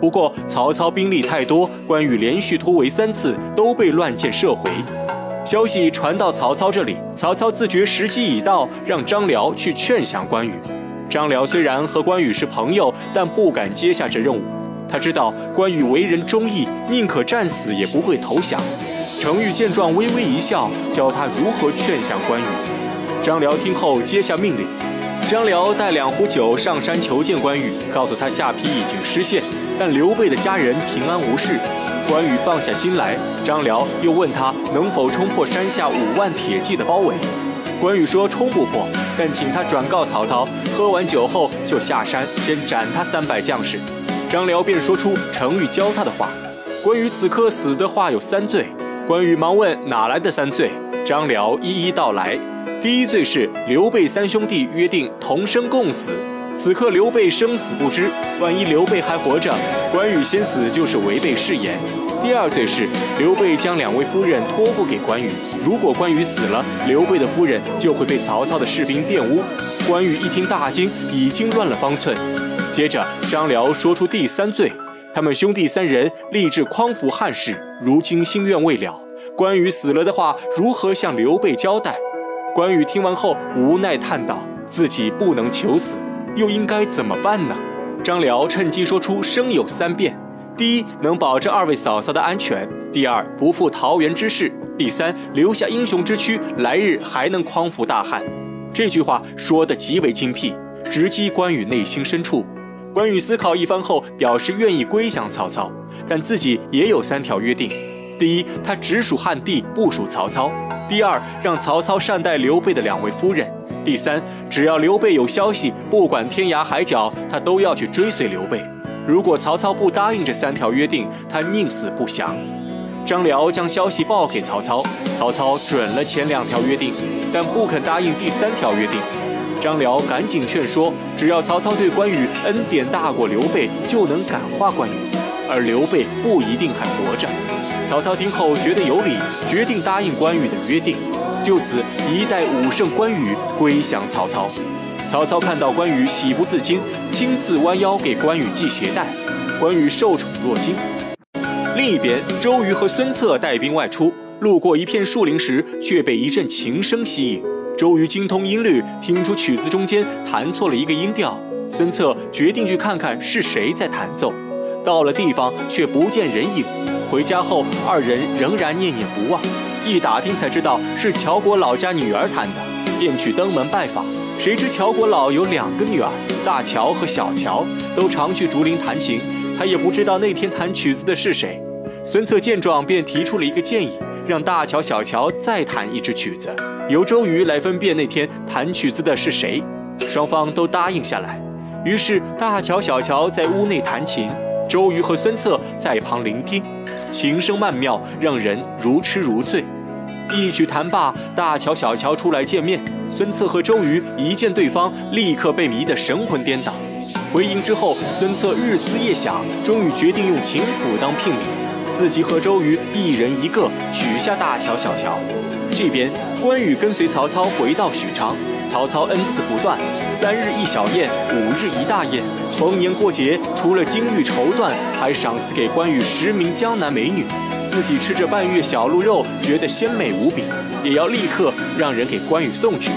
不过曹操兵力太多，关羽连续突围三次都被乱箭射回。消息传到曹操这里，曹操自觉时机已到，让张辽去劝降关羽。张辽虽然和关羽是朋友，但不敢接下这任务。他知道关羽为人忠义，宁可战死也不会投降。程昱见状微微一笑，教他如何劝降关羽。张辽听后接下命令。张辽带两壶酒上山求见关羽，告诉他下邳已经失陷，但刘备的家人平安无事。关羽放下心来。张辽又问他能否冲破山下五万铁骑的包围。关羽说冲不破，但请他转告曹操，喝完酒后就下山，先斩他三百将士。张辽便说出程昱教他的话。关羽此刻死的话有三罪。关羽忙问哪来的三罪，张辽一一道来。第一罪是刘备三兄弟约定同生共死，此刻刘备生死不知，万一刘备还活着，关羽先死就是违背誓言。第二罪是刘备将两位夫人托付给关羽，如果关羽死了，刘备的夫人就会被曹操的士兵玷污。关羽一听大惊，已经乱了方寸。接着张辽说出第三罪。他们兄弟三人立志匡扶汉室，如今心愿未了。关羽死了的话，如何向刘备交代？关羽听完后无奈叹道：“自己不能求死，又应该怎么办呢？”张辽趁机说出生有三变：第一，能保证二位嫂嫂的安全；第二，不负桃园之事；第三，留下英雄之躯，来日还能匡扶大汉。这句话说得极为精辟，直击关羽内心深处。关羽思考一番后，表示愿意归降曹操，但自己也有三条约定：第一，他只属汉帝，不属曹操；第二，让曹操善待刘备的两位夫人；第三，只要刘备有消息，不管天涯海角，他都要去追随刘备。如果曹操不答应这三条约定，他宁死不降。张辽将消息报给曹操，曹操准了前两条约定，但不肯答应第三条约定。张辽赶紧劝说，只要曹操对关羽恩典大过刘备，就能感化关羽，而刘备不一定还活着。曹操听后觉得有理，决定答应关羽的约定，就此一代武圣关羽归降曹操。曹操看到关羽喜不自禁，亲自弯腰给关羽系鞋带，关羽受宠若惊。另一边，周瑜和孙策带兵外出，路过一片树林时，却被一阵琴声吸引。周瑜精通音律，听出曲子中间弹错了一个音调。孙策决定去看看是谁在弹奏。到了地方，却不见人影。回家后，二人仍然念念不忘。一打听才知道是乔国老家女儿弹的，便去登门拜访。谁知乔国老有两个女儿，大乔和小乔，都常去竹林弹琴。他也不知道那天弹曲子的是谁。孙策见状，便提出了一个建议。让大乔、小乔再弹一支曲子，由周瑜来分辨那天弹曲子的是谁。双方都答应下来。于是大乔、小乔在屋内弹琴，周瑜和孙策在旁聆听，琴声曼妙，让人如痴如醉。一曲弹罢，大乔、小乔出来见面。孙策和周瑜一见对方，立刻被迷得神魂颠倒。回营之后，孙策日思夜想，终于决定用琴谱当聘礼。自己和周瑜一人一个取下大乔、小乔。这边关羽跟随曹操回到许昌，曹操恩赐不断，三日一小宴，五日一大宴。逢年过节，除了金玉绸缎，还赏赐给关羽十名江南美女。自己吃着半月小鹿肉，觉得鲜美无比，也要立刻让人给关羽送去。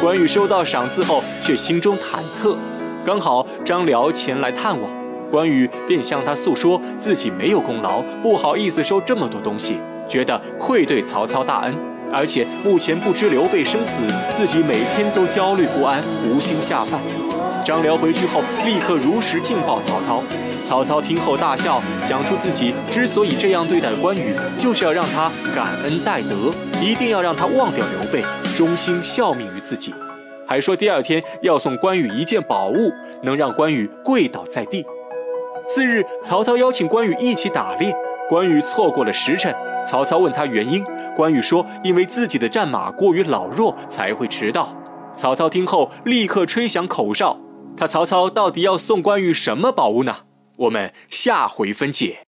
关羽收到赏赐后，却心中忐忑。刚好张辽前来探望。关羽便向他诉说自己没有功劳，不好意思收这么多东西，觉得愧对曹操大恩，而且目前不知刘备生死，自己每天都焦虑不安，无心下饭。张辽回去后，立刻如实敬报曹操。曹操听后大笑，讲出自己之所以这样对待关羽，就是要让他感恩戴德，一定要让他忘掉刘备，忠心效命于自己。还说第二天要送关羽一件宝物，能让关羽跪倒在地。次日，曹操邀请关羽一起打猎，关羽错过了时辰。曹操问他原因，关羽说：“因为自己的战马过于老弱，才会迟到。”曹操听后立刻吹响口哨。他曹操到底要送关羽什么宝物呢？我们下回分解。